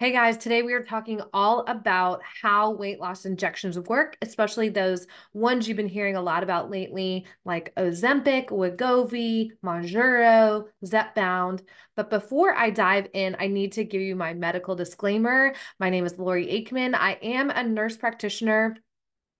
Hey guys, today we are talking all about how weight loss injections work, especially those ones you've been hearing a lot about lately, like Ozempic, Wegovy, Mounjaro, Zepbound. But before I dive in, I need to give you my medical disclaimer. My name is Lori Aikman. I am a nurse practitioner.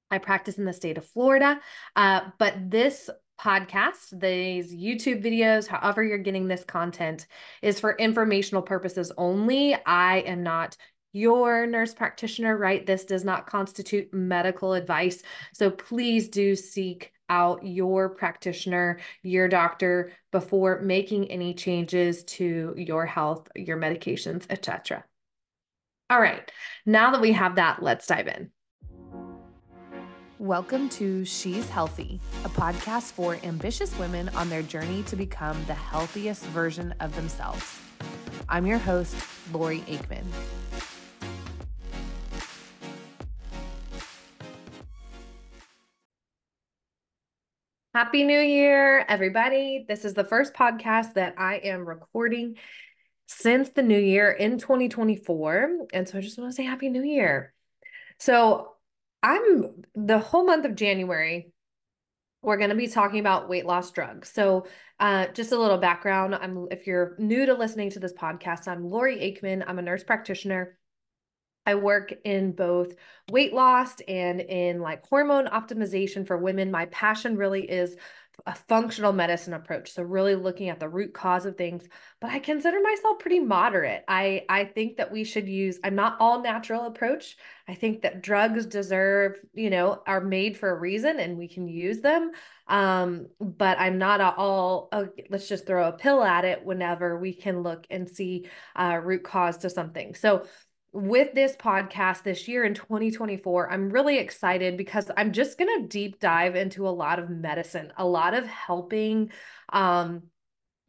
I practice in the state of Florida, uh, but this podcast, these YouTube videos, however you're getting this content, is for informational purposes only. I am not your nurse practitioner, right? This does not constitute medical advice. So please do seek out your practitioner, your doctor before making any changes to your health, your medications, etc. All right. Now that we have that, let's dive in. Welcome to She's Healthy, a podcast for ambitious women on their journey to become the healthiest version of themselves. I'm your host, Lori Aikman. Happy New Year, everybody. This is the first podcast that I am recording since the new year in 2024. And so I just want to say Happy New Year. So I'm the whole month of January, we're going to be talking about weight loss drugs. So, uh, just a little background. I'm if you're new to listening to this podcast, I'm Lori Aikman. I'm a nurse practitioner. I work in both weight loss and in like hormone optimization for women. My passion really is a functional medicine approach so really looking at the root cause of things but i consider myself pretty moderate. I i think that we should use i'm not all natural approach. I think that drugs deserve you know are made for a reason and we can use them um but i'm not all oh, let's just throw a pill at it whenever we can look and see uh root cause to something. So with this podcast this year in 2024, I'm really excited because I'm just going to deep dive into a lot of medicine, a lot of helping um,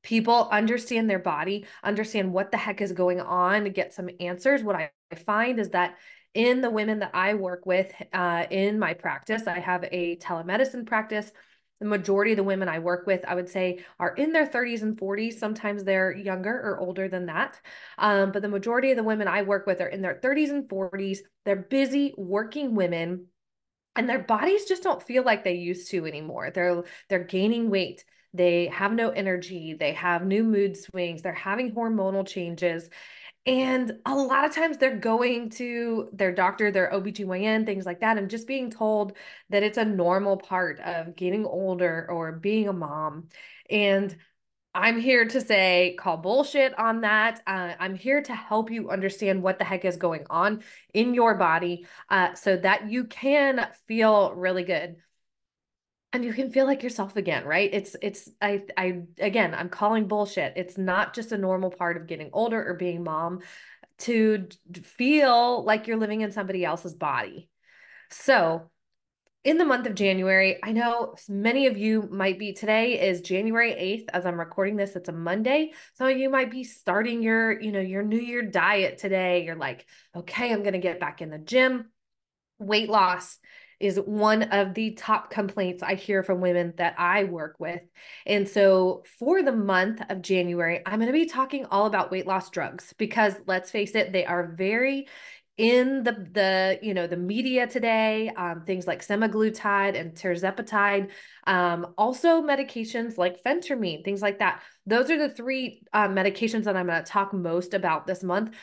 people understand their body, understand what the heck is going on, get some answers. What I find is that in the women that I work with uh, in my practice, I have a telemedicine practice the majority of the women I work with, I would say, are in their 30s and 40s. Sometimes they're younger or older than that. Um, but the majority of the women I work with are in their 30s and 40s. They're busy working women and their bodies just don't feel like they used to anymore. They're they're gaining weight. They have no energy. They have new mood swings. They're having hormonal changes. And a lot of times they're going to their doctor, their OBGYN, things like that, and just being told that it's a normal part of getting older or being a mom. And I'm here to say, call bullshit on that. Uh, I'm here to help you understand what the heck is going on in your body uh, so that you can feel really good and you can feel like yourself again right it's it's i i again i'm calling bullshit it's not just a normal part of getting older or being mom to feel like you're living in somebody else's body so in the month of January, I know many of you might be today is January 8th as I'm recording this it's a Monday. Of you might be starting your, you know, your new year diet today. You're like, "Okay, I'm going to get back in the gym." Weight loss is one of the top complaints I hear from women that I work with. And so for the month of January, I'm going to be talking all about weight loss drugs because let's face it, they are very in the the you know the media today um, things like semaglutide and tirzepatide um, also medications like phentermine things like that those are the three uh, medications that i'm going to talk most about this month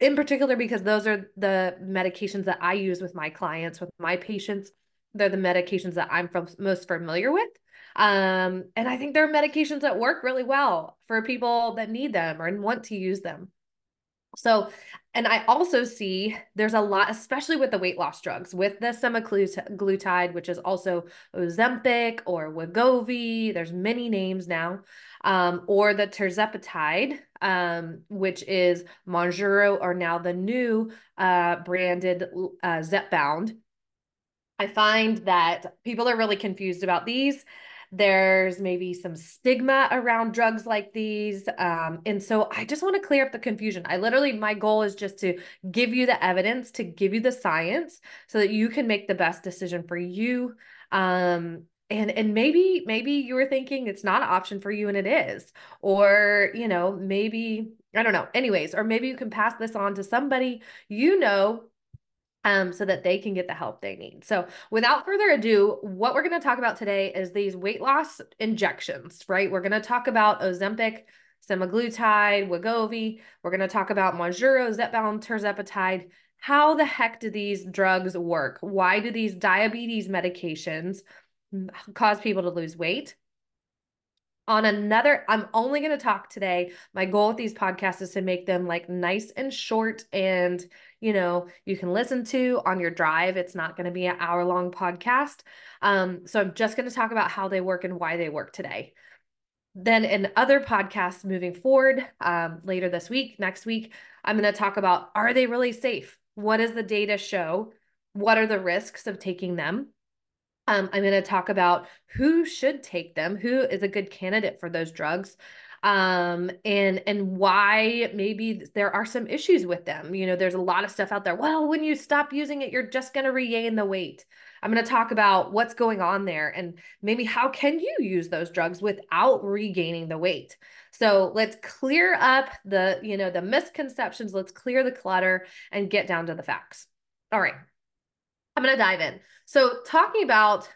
in particular because those are the medications that I use with my clients, with my patients. They're the medications that I'm from, most familiar with. Um, and I think they're medications that work really well for people that need them or want to use them. So, and I also see there's a lot, especially with the weight loss drugs, with the semaglutide, which is also Ozempic or Wegovy. There's many names now, um, or the tirzepatide, um, which is Mounjaro, or now the new uh, branded uh, Zepbound. I find that people are really confused about these. There's maybe some stigma around drugs like these. Um, and so I just want to clear up the confusion. I literally, my goal is just to give you the evidence, to give you the science so that you can make the best decision for you. Um, and and maybe maybe you were thinking it's not an option for you and it is or you know maybe I don't know. Anyways, or maybe you can pass this on to somebody you know um, so that they can get the help they need. So, without further ado, what we're going to talk about today is these weight loss injections, right? We're going to talk about Ozempic, semaglutide, Wegovy. We're going to talk about Mounjaro, Zepbound, tirzepatide. How the heck do these drugs work? Why do these diabetes medications cause people to lose weight? on another i'm only going to talk today my goal with these podcasts is to make them like nice and short and you know you can listen to on your drive it's not going to be an hour long podcast um, so i'm just going to talk about how they work and why they work today. Then in other podcasts moving forward um, later this week next week i'm going to talk about are they really safe? What does the data show? What are the risks of taking them? Um, I'm going to talk about who should take them, who is a good candidate for those drugs, um, and and why maybe there are some issues with them. You know, there's a lot of stuff out there. Well, when you stop using it, you're just going to regain the weight. I'm going to talk about what's going on there and maybe how can you use those drugs without regaining the weight. So let's clear up the, you know, the misconceptions. Let's clear the clutter and get down to the facts. All right. I'm going to dive in. So talking about,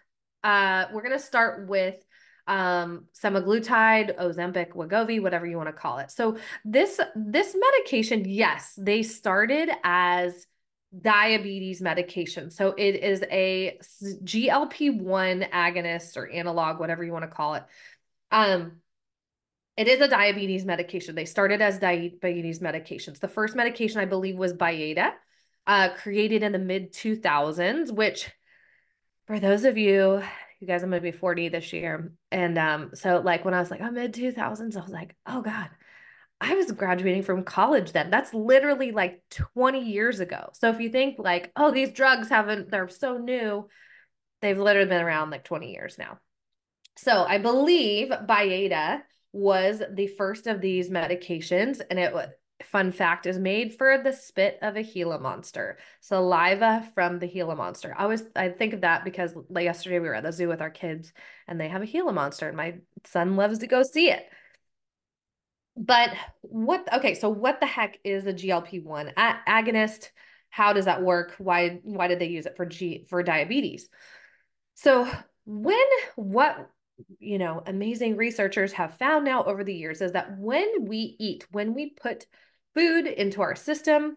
uh, we're going to start with um, semaglutide, Ozempic, Wegovy, whatever you want to call it. So this this medication, yes, they started as diabetes medication. So it is a GLP-1 agonist or analog, whatever you want to call it. Um, it is a diabetes medication. They started as diabetes medications. The first medication I believe was Byetta uh, created in the mid 2000s, which for those of you, you guys, I'm to be 40 this year. And um, so, like, when I was like, oh, mid 2000s, I was like, oh, God, I was graduating from college then. That's literally like 20 years ago. So, if you think, like, oh, these drugs haven't, they're so new, they've literally been around like 20 years now. So, I believe Byetta was the first of these medications, and it was fun fact, is made for the spit of a Gila monster, saliva from the Gila monster. I always I think of that because like yesterday we were at the zoo with our kids and they have a Gila monster, and my son loves to go see it. But what? Okay, so what the heck is a GLP one agonist? How does that work? Why why did they use it for G for diabetes? So when what you know amazing researchers have found now over the years is that when we eat when we put food into our system.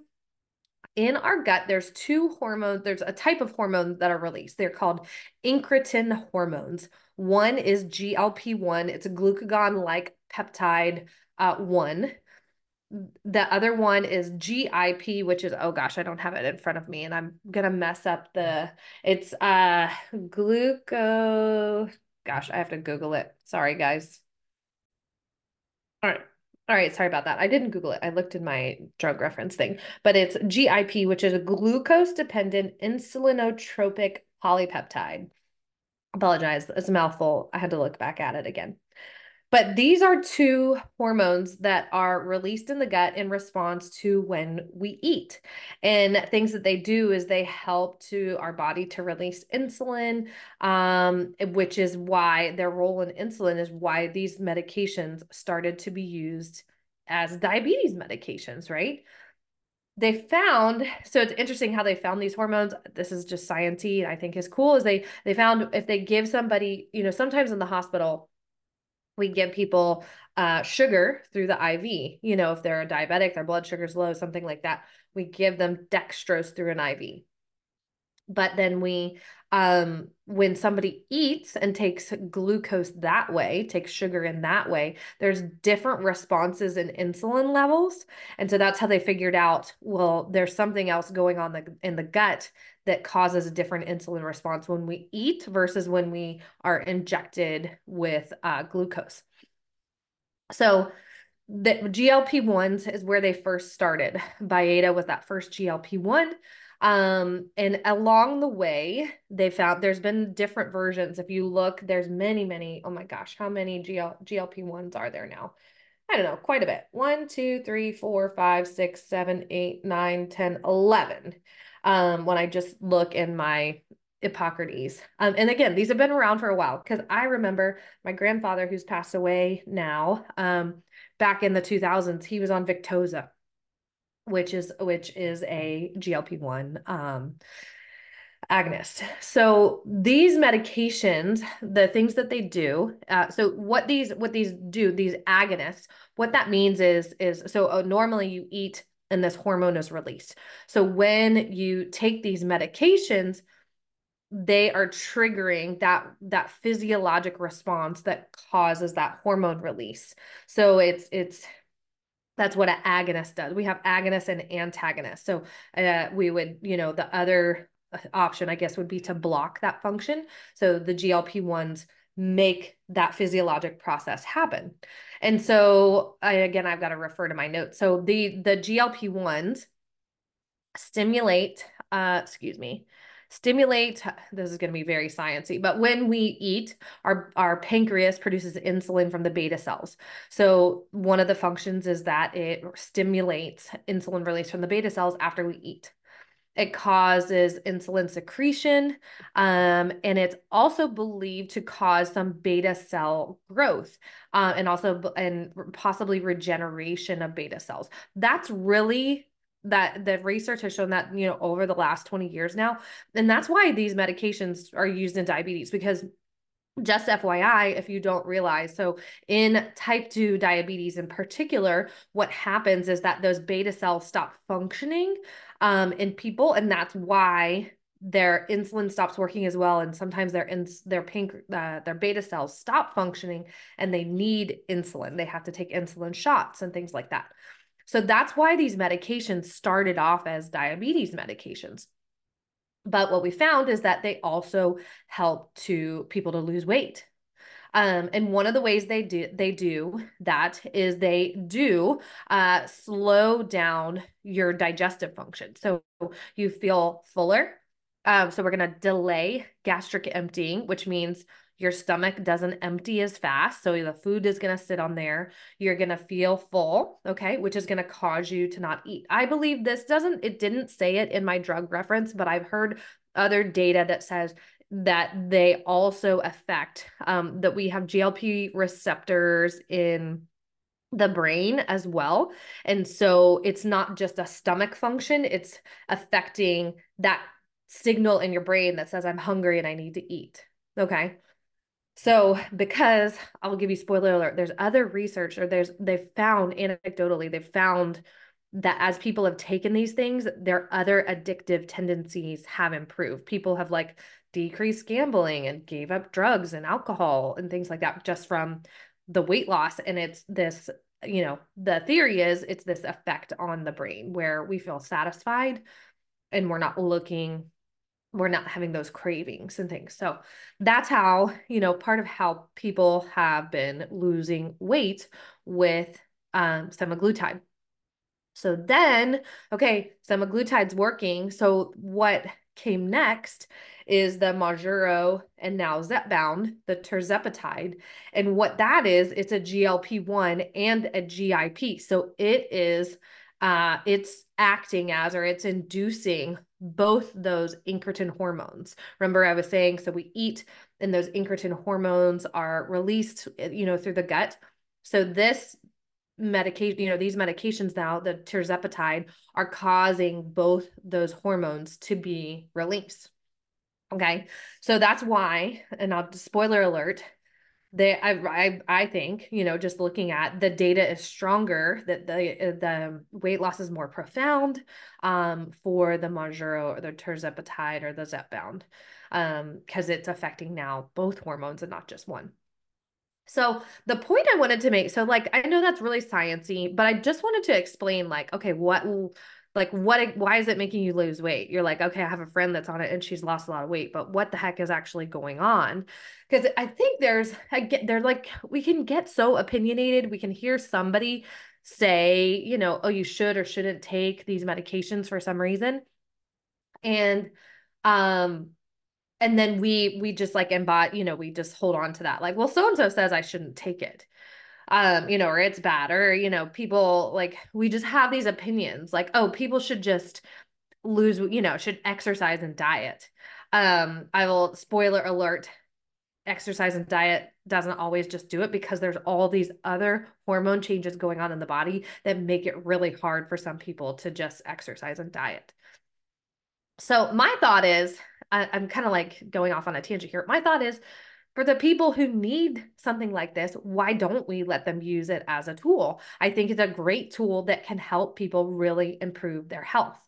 In our gut, there's two hormones, there's a type of hormones that are released. They're called incretin hormones. One is GLP 1, it's a glucagon like peptide uh, 1. The other one is GIP, which is, oh gosh, I don't have it in front of me and I'm going to mess up the, it's uh, gluco, gosh, I have to Google it. Sorry, guys. All right. All right, sorry about that. I didn't Google it. I looked in my drug reference thing, but it's GIP, which is a glucose dependent insulinotropic polypeptide. Apologize, it's a mouthful. I had to look back at it again. But these are two hormones that are released in the gut in response to when we eat. And things that they do is they help to our body to release insulin, um, which is why their role in insulin is why these medications started to be used as diabetes medications, right? they found so it's interesting how they found these hormones this is just sciencey i think is cool is they they found if they give somebody you know sometimes in the hospital we give people uh, sugar through the IV. You know, if they're a diabetic, their blood sugar's low, something like that, we give them dextrose through an IV. But then we, um, when somebody eats and takes glucose that way, takes sugar in that way, there's different responses in insulin levels. And so that's how they figured out, well, there's something else going on the, in the gut that causes a different insulin response when we eat versus when we are injected with uh, glucose. So the GLP-1s is where they first started. Byetta was that first GLP-1. Um, and along the way, they found there's been different versions. If you look, there's many, many, oh my gosh, how many GL, GLP-1s are there now? I don't know, quite a bit. One, two, three, four, five, six, seven, eight, nine, 10, 11 um, when I just look in my Epocrates. Um, and again, these have been around for a while because I remember my grandfather, who's passed away now, um, back in the 2000s, he was on Victoza, which is which is a GLP-1 um agonist. So these medications, the things that they do, uh, so what these what these do, these agonists, what that means is is so uh, normally you eat and this hormone is released. So when you take these medications, they are triggering that that physiologic response that causes that hormone release. So it's it's that's what an agonist does. We have agonist and antagonist. So uh, we would, you know, the other option, I guess, would be to block that function. So the GLP ones make that physiologic process happen. And so I, again, I've got to refer to my notes. So the the GLP ones stimulate, uh, excuse me, stimulate this is going to be very sciency but when we eat our our pancreas produces insulin from the beta cells so one of the functions is that it stimulates insulin release from the beta cells after we eat it causes insulin secretion, um, and it's also believed to cause some beta cell growth, uh, and also and possibly regeneration of beta cells. That's really that the research has shown that you know over the last 20 years now and that's why these medications are used in diabetes because just FYI, if you don't realize, so in type 2 diabetes in particular, what happens is that those beta cells stop functioning um, in people, and that's why their insulin stops working as well and sometimes their ins their pink uh, their beta cells stop functioning and they need insulin. They have to take insulin shots and things like that. So that's why these medications started off as diabetes medications. But what we found is that they also help to people to lose weight um, and one of the ways they do they do that is they do uh, slow down your digestive function. So you feel fuller. Um, so we're going to delay gastric emptying, which means your stomach doesn't empty as fast. So the food is going to sit on there. You're going to feel full, okay, which is going to cause you to not eat. I believe this doesn't, it didn't say it in my drug reference, but I've heard other data that says that they also affect um, that we have GLP receptors in the brain as well. And so it's not just a stomach function, it's affecting that signal in your brain that says, I'm hungry and I need to eat. Okay. So, because I'll give you spoiler alert, there's other research or there's they've found anecdotally, they've found that as people have taken these things, their other addictive tendencies have improved. People have like decreased gambling and gave up drugs and alcohol and things like that just from the weight loss. And it's this, you know, the theory is it's this effect on the brain where we feel satisfied and we're not looking we're not having those cravings and things. So that's how, you know, part of how people have been losing weight with um, semaglutide. So then, okay, semaglutide's working. So what came next is the Mounjaro and now Zepbound, the tirzepatide. And what that is, it's a GLP-1 and a GIP. So it is uh, it's acting as or it's inducing both those incretin hormones. Remember, I was saying, so we eat and those incretin hormones are released, you know, through the gut. So this medication, you know, these medications now, the tirzepatide, are causing both those hormones to be released. Okay. So that's why, and I'll spoiler alert, they I, I I think you know just looking at the data is stronger that the the weight loss is more profound um for the Mounjaro or the tirzepatide or the Zepbound um because it's affecting now both hormones and not just one. So the point I wanted to make so like I know that's really sciency but I just wanted to explain like okay what like what why is it making you lose weight? You're like okay i have a friend that's on it and she's lost a lot of weight but what the heck is actually going on? Because i think there's i get they're like we can get so opinionated we can hear somebody say you know oh you should or shouldn't take these medications for some reason and um and then we we just like embody you know we just hold on to that like well so and so says i shouldn't take it um you know or it's bad or you know people like we just have these opinions like oh people should just lose you know should exercise and diet um i will spoiler alert exercise and diet doesn't always just do it because there's all these other hormone changes going on in the body that make it really hard for some people to just exercise and diet. So, my thought is I, I'm kind of like going off on a tangent here. My thought is for the people who need something like this, why don't we let them use it as a tool? I think it's a great tool that can help people really improve their health.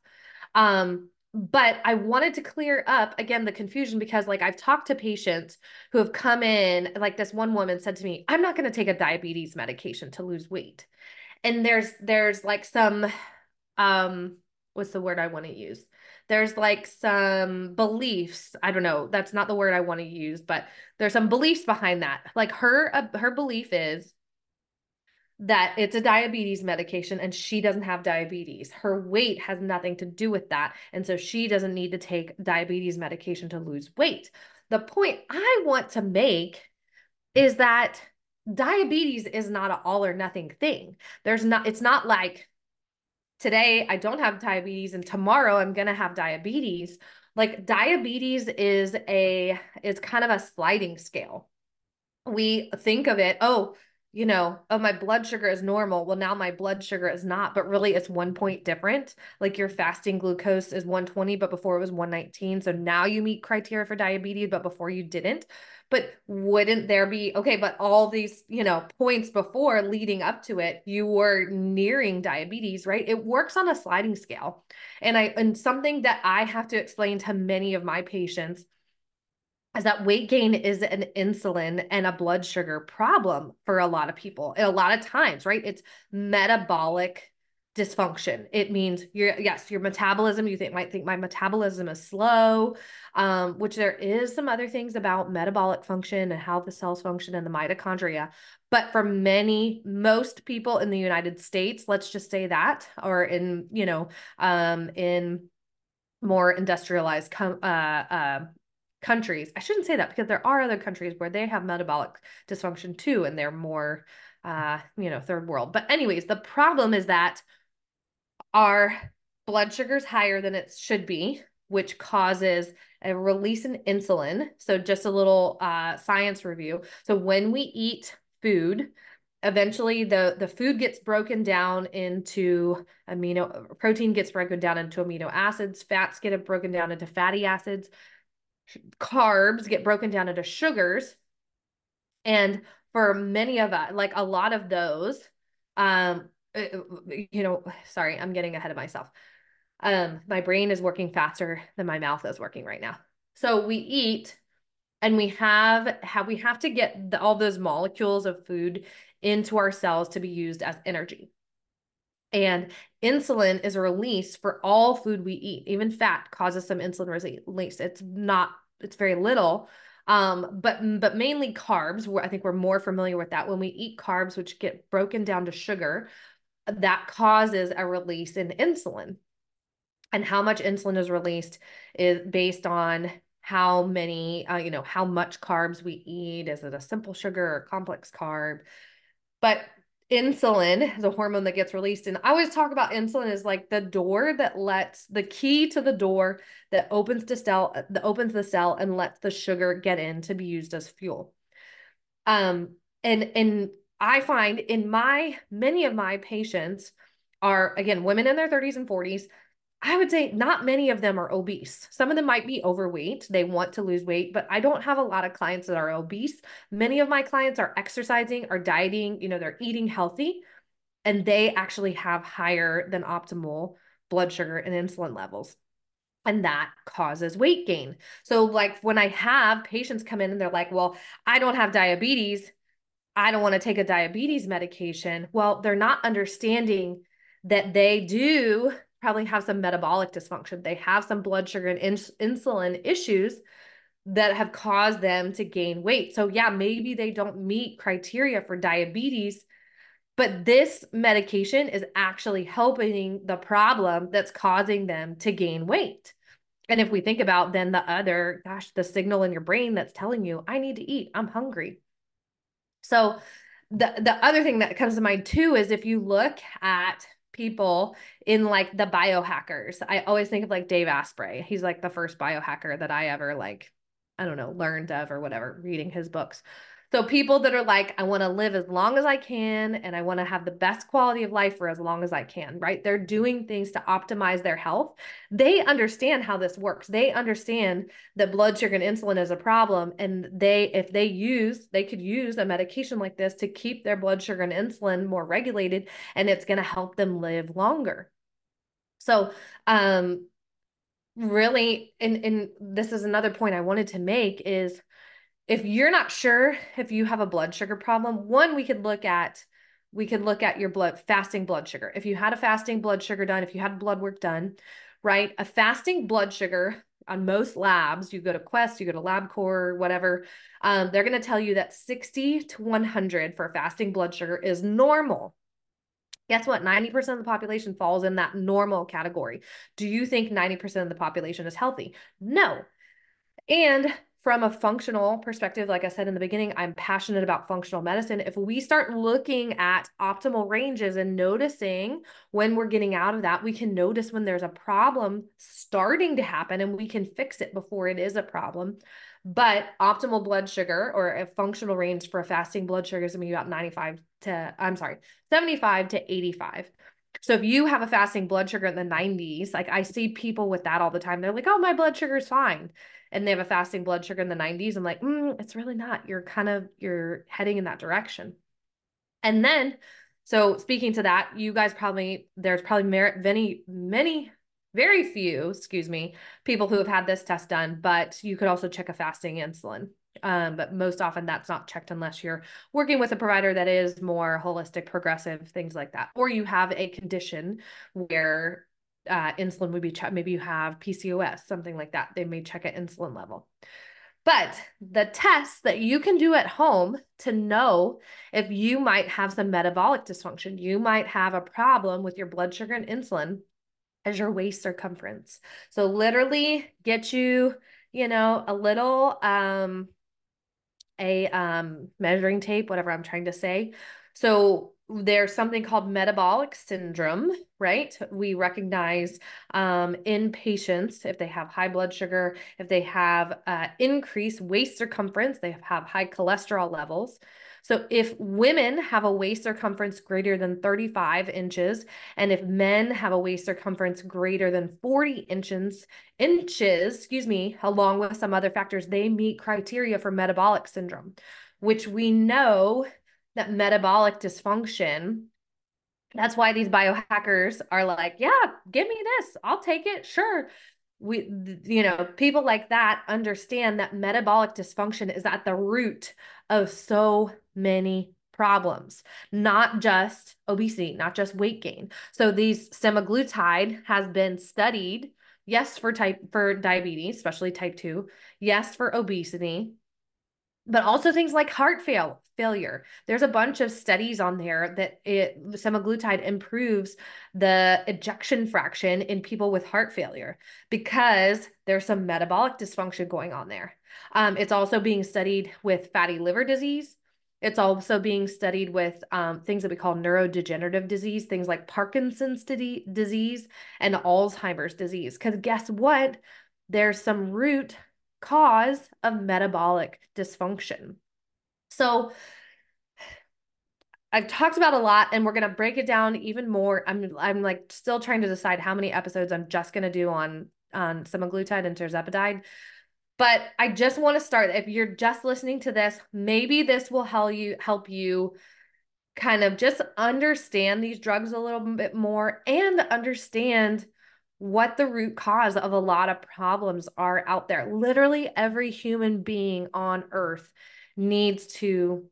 Um, but I wanted to clear up again the confusion because like I've talked to patients who have come in like this one woman said to me I'm not going to take a diabetes medication to lose weight. And there's there's like some um what's the word I want to use? There's like some beliefs. I don't know. That's not the word I want to use, but there's some beliefs behind that. Like her uh, her belief is that it's a diabetes medication and she doesn't have diabetes. Her weight has nothing to do with that. And so she doesn't need to take diabetes medication to lose weight. The point I want to make is that diabetes is not an all or nothing thing. There's not, it's not like today I don't have diabetes and tomorrow I'm going to have diabetes. Like diabetes is a, is kind of a sliding scale. We think of it, oh, you know, oh, my blood sugar is normal. Well, now my blood sugar is not, but really it's one point different. Like your fasting glucose is 120, but before it was 119. So now you meet criteria for diabetes, but before you didn't. But wouldn't there be, okay, but all these, you know, points before leading up to it, you were nearing diabetes, right? It works on a sliding scale. And I, and something that I have to explain to many of my patients is that weight gain is an insulin and a blood sugar problem for a lot of people. A lot of times, right? It's metabolic dysfunction. It means your yes, your metabolism. You think might think my metabolism is slow, um, which there is some other things about metabolic function and how the cells function and the mitochondria. But for many, most people in the United States, let's just say that, or in you know, um, in more industrialized com- uh, uh, countries. I shouldn't say that because there are other countries where they have metabolic dysfunction too, and they're more, uh, you know, third world. But anyways, the problem is that our blood sugar is higher than it should be, which causes a release in insulin. So just a little uh, science review. So when we eat food, eventually the the food gets broken down into amino protein gets broken down into amino acids fats get broken down into fatty acids carbs get broken down into sugars. And for many of us, like a lot of those, um, you know, sorry, I'm getting ahead of myself. Um, my brain is working faster than my mouth is working right now. So we eat and we have have we have to get the, all those molecules of food into our cells to be used as energy. And insulin is released for all food we eat. Even fat causes some insulin release. It's not, it's very little. Um, but but mainly carbs. I think we're more familiar with that. When we eat carbs, which get broken down to sugar, that causes a release in insulin. And how much insulin is released is based on how many, uh, you know, how much carbs we eat. Is it a simple sugar or complex carb? But insulin is a hormone that gets released. And I always talk about insulin as like the door that lets the key to the door that opens the cell, that opens the cell and lets the sugar get in to be used as fuel. Um, and and I find in my many of my patients are again women in their 30s and 40s I would say not many of them are obese. Some of them might be overweight. They want to lose weight, but I don't have a lot of clients that are obese. Many of my clients are exercising, are dieting, you know, they're eating healthy, and they actually have higher than optimal blood sugar and insulin levels. And that causes weight gain. So, like when I have patients come in and they're like, well, I don't have diabetes. I don't want to take a diabetes medication. Well, they're not understanding that they do probably have some metabolic dysfunction. They have some blood sugar and ins- insulin issues that have caused them to gain weight. So, yeah, maybe they don't meet criteria for diabetes, but this medication is actually helping the problem that's causing them to gain weight. And if we think about then the other, gosh, the signal in your brain that's telling you, I need to eat, I'm hungry. So, the, the other thing that comes to mind too is if you look at people in like the biohackers. I always think of like Dave Asprey. He's like the first biohacker that I ever like I don't know, learned of or whatever, reading his books. So people that are like, I want to live as long as I can and I want to have the best quality of life for as long as I can, right? They're doing things to optimize their health. They understand how this works. They understand that blood sugar and insulin is a problem. And they, if they use, they could use a medication like this to keep their blood sugar and insulin more regulated and it's going to help them live longer. So, um, really, and, and this is another point I wanted to make is if you're not sure if you have a blood sugar problem, one, we could look at we could look at your blood fasting blood sugar. If you had a fasting blood sugar done, if you had blood work done, right? A fasting blood sugar on most labs, you go to Quest, you go to LabCorp, whatever, um, they're going to tell you that 60 to 100 for fasting blood sugar is normal. Guess what? 90% of the population falls in that normal category. Do you think 90% of the population is healthy? No. And from a functional perspective, like I said in the beginning, I'm passionate about functional medicine. If we start looking at optimal ranges and noticing when we're getting out of that, we can notice when there's a problem starting to happen and we can fix it before it is a problem. But optimal blood sugar or a functional range for a fasting blood sugar is going to be about 95 to, I'm sorry, 75 to 85. So if you have a fasting blood sugar in the 90s, like I see people with that all the time, they're like, oh, my blood sugar is fine. And they have a fasting blood sugar in the 90s i'm like mm, it's really not. You're kind of you're heading in that direction. And then so speaking to that you guys probably there's probably many many very few excuse me people who have had this test done but you could also check a fasting insulin um, but most often that's not checked unless you're working with a provider that is more holistic progressive things like that or you have a condition where uh, insulin would be checked. Maybe you have PCOS, something like that. They may check an insulin level. But the tests that you can do at home to know if you might have some metabolic dysfunction, you might have a problem with your blood sugar and insulin as your waist circumference. So literally get you, you know, a little um a um measuring tape, whatever I'm trying to say. So there's something called metabolic syndrome, right? We recognize um, in patients if they have high blood sugar, if they have uh, increased waist circumference, they have high cholesterol levels. So if women have a waist circumference greater than 35 inches, and if men have a waist circumference greater than 40 inches, inches, excuse me, along with some other factors, they meet criteria for metabolic syndrome, which we know that metabolic dysfunction that's why these biohackers are like yeah give me this i'll take it sure. We you know people like that understand that metabolic dysfunction is at the root of so many problems not just obesity not just weight gain. So these semaglutide has been studied yes for type for diabetes especially type 2 yes for obesity but also things like heart fail failure. There's a bunch of studies on there that it semaglutide improves the ejection fraction in people with heart failure because there's some metabolic dysfunction going on there. Um, it's also being studied with fatty liver disease. It's also being studied with um, things that we call neurodegenerative disease, things like Parkinson's disease and Alzheimer's disease. Because guess what? There's some root cause of metabolic dysfunction. So I've talked about a lot and we're going to break it down even more. I'm I'm like still trying to decide how many episodes I'm just going to do on on semaglutide and tirzepatide. But I just want to start if you're just listening to this, maybe this will help you help you kind of just understand these drugs a little bit more and understand what the root cause of a lot of problems are out there. Literally every human being on earth needs to,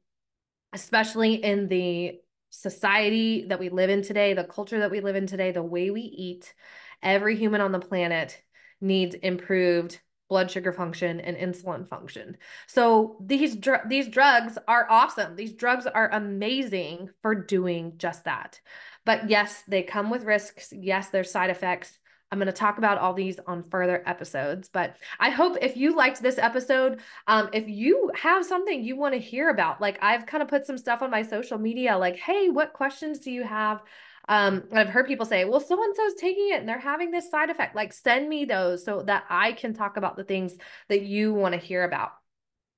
especially in the society that we live in today, the culture that we live in today, the way we eat, every human on the planet needs improved blood sugar function and insulin function. So these dr- these drugs are awesome. These drugs are amazing for doing just that. But yes, they come with risks. Yes, there's side effects. I'm going to talk about all these on further episodes. But I hope if you liked this episode, um, if you have something you want to hear about, like I've kind of put some stuff on my social media, like, hey, what questions do you have? Um, I've heard people say, well, so and so's taking it and they're having this side effect. Like, send me those so that I can talk about the things that you want to hear about.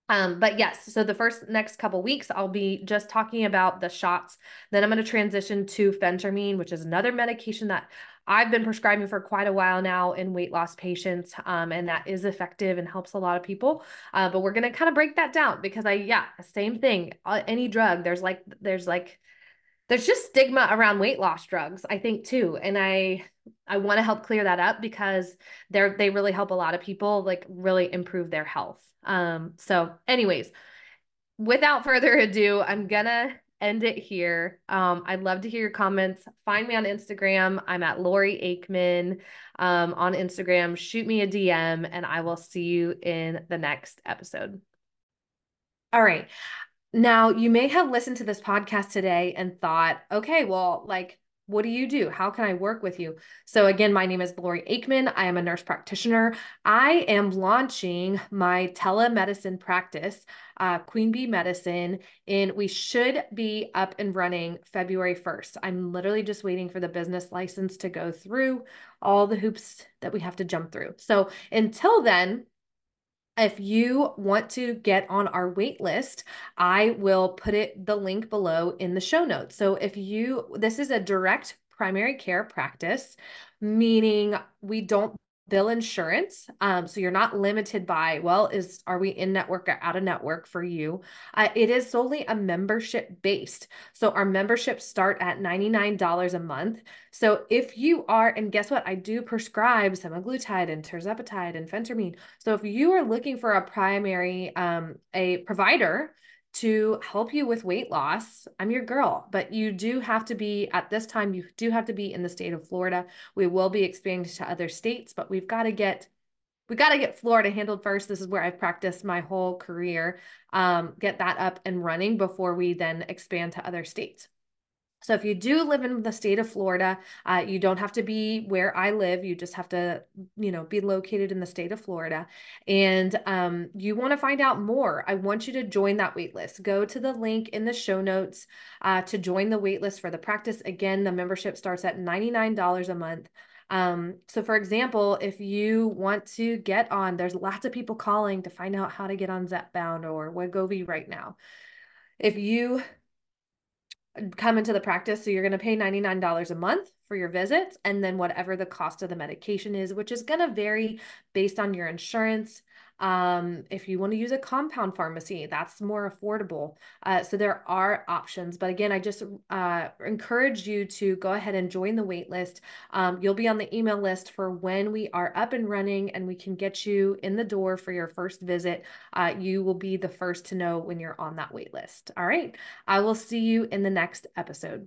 Um, but yes, so the first next couple weeks, I'll be just talking about the shots. Then I'm going to transition to phentermine, which is another medication that I've been prescribing for quite a while now in weight loss patients, um, and that is effective and helps a lot of people. Uh, but we're gonna kind of break that down because I, yeah, same thing. Uh, any drug, there's like, there's like, there's just stigma around weight loss drugs, I think too, and I, I want to help clear that up because they're they really help a lot of people like really improve their health. Um, so, anyways, without further ado, I'm gonna end it here. Um, I'd love to hear your comments. Find me on Instagram. I'm at Lori Aikman um, on Instagram. Shoot me a DM, and I will see you in the next episode. All right. Now, you may have listened to this podcast today and thought, okay, well, like, what do you do? How can I work with you? So, again, my name is Lori Aikman. I am a nurse practitioner. I am launching my telemedicine practice, uh, Queen Bee Medicine, and we should be up and running February 1st. I'm literally just waiting for the business license to go through all the hoops that we have to jump through. So, until then, if you want to get on our wait list, I will put it the link below in the show notes. So if you this is a direct primary care practice, meaning we don't bill insurance. Um, so you're not limited by, well, is are we in network or out of network for you? Uh, it is solely a membership based. So our memberships start at $99 a month. So if you are, and guess what? I do prescribe semaglutide and tirzepatide and phentermine. So if you are looking for a primary, um, a provider to help you with weight loss. I'm your girl, but you do have to be at this time, you do have to be in the state of Florida. We will be expanding to other states, but we've got to get we got to get Florida handled first. This is where I've practiced my whole career. Um, get that up and running before we then expand to other states. So if you do live in the state of Florida, uh, you don't have to be where I live. You just have to, you know, be located in the state of Florida. And um, you want to find out more. I want you to join that waitlist. Go to the link in the show notes uh, to join the waitlist for the practice. Again, the membership starts at $99 a month. Um, so for example, if you want to get on, there's lots of people calling to find out how to get on Zepbound or Wegovy right now. If you come into the practice. So you're going to pay $99 a month for your visits and then whatever the cost of the medication is, which is going to vary based on your insurance. Um, if you want to use a compound pharmacy, that's more affordable. Uh, so there are options. But again, I just uh, encourage you to go ahead and join the wait list. Um, you'll be on the email list for when we are up and running and we can get you in the door for your first visit. Uh, you will be the first to know when you're on that wait list. All right. I will see you in the next episode.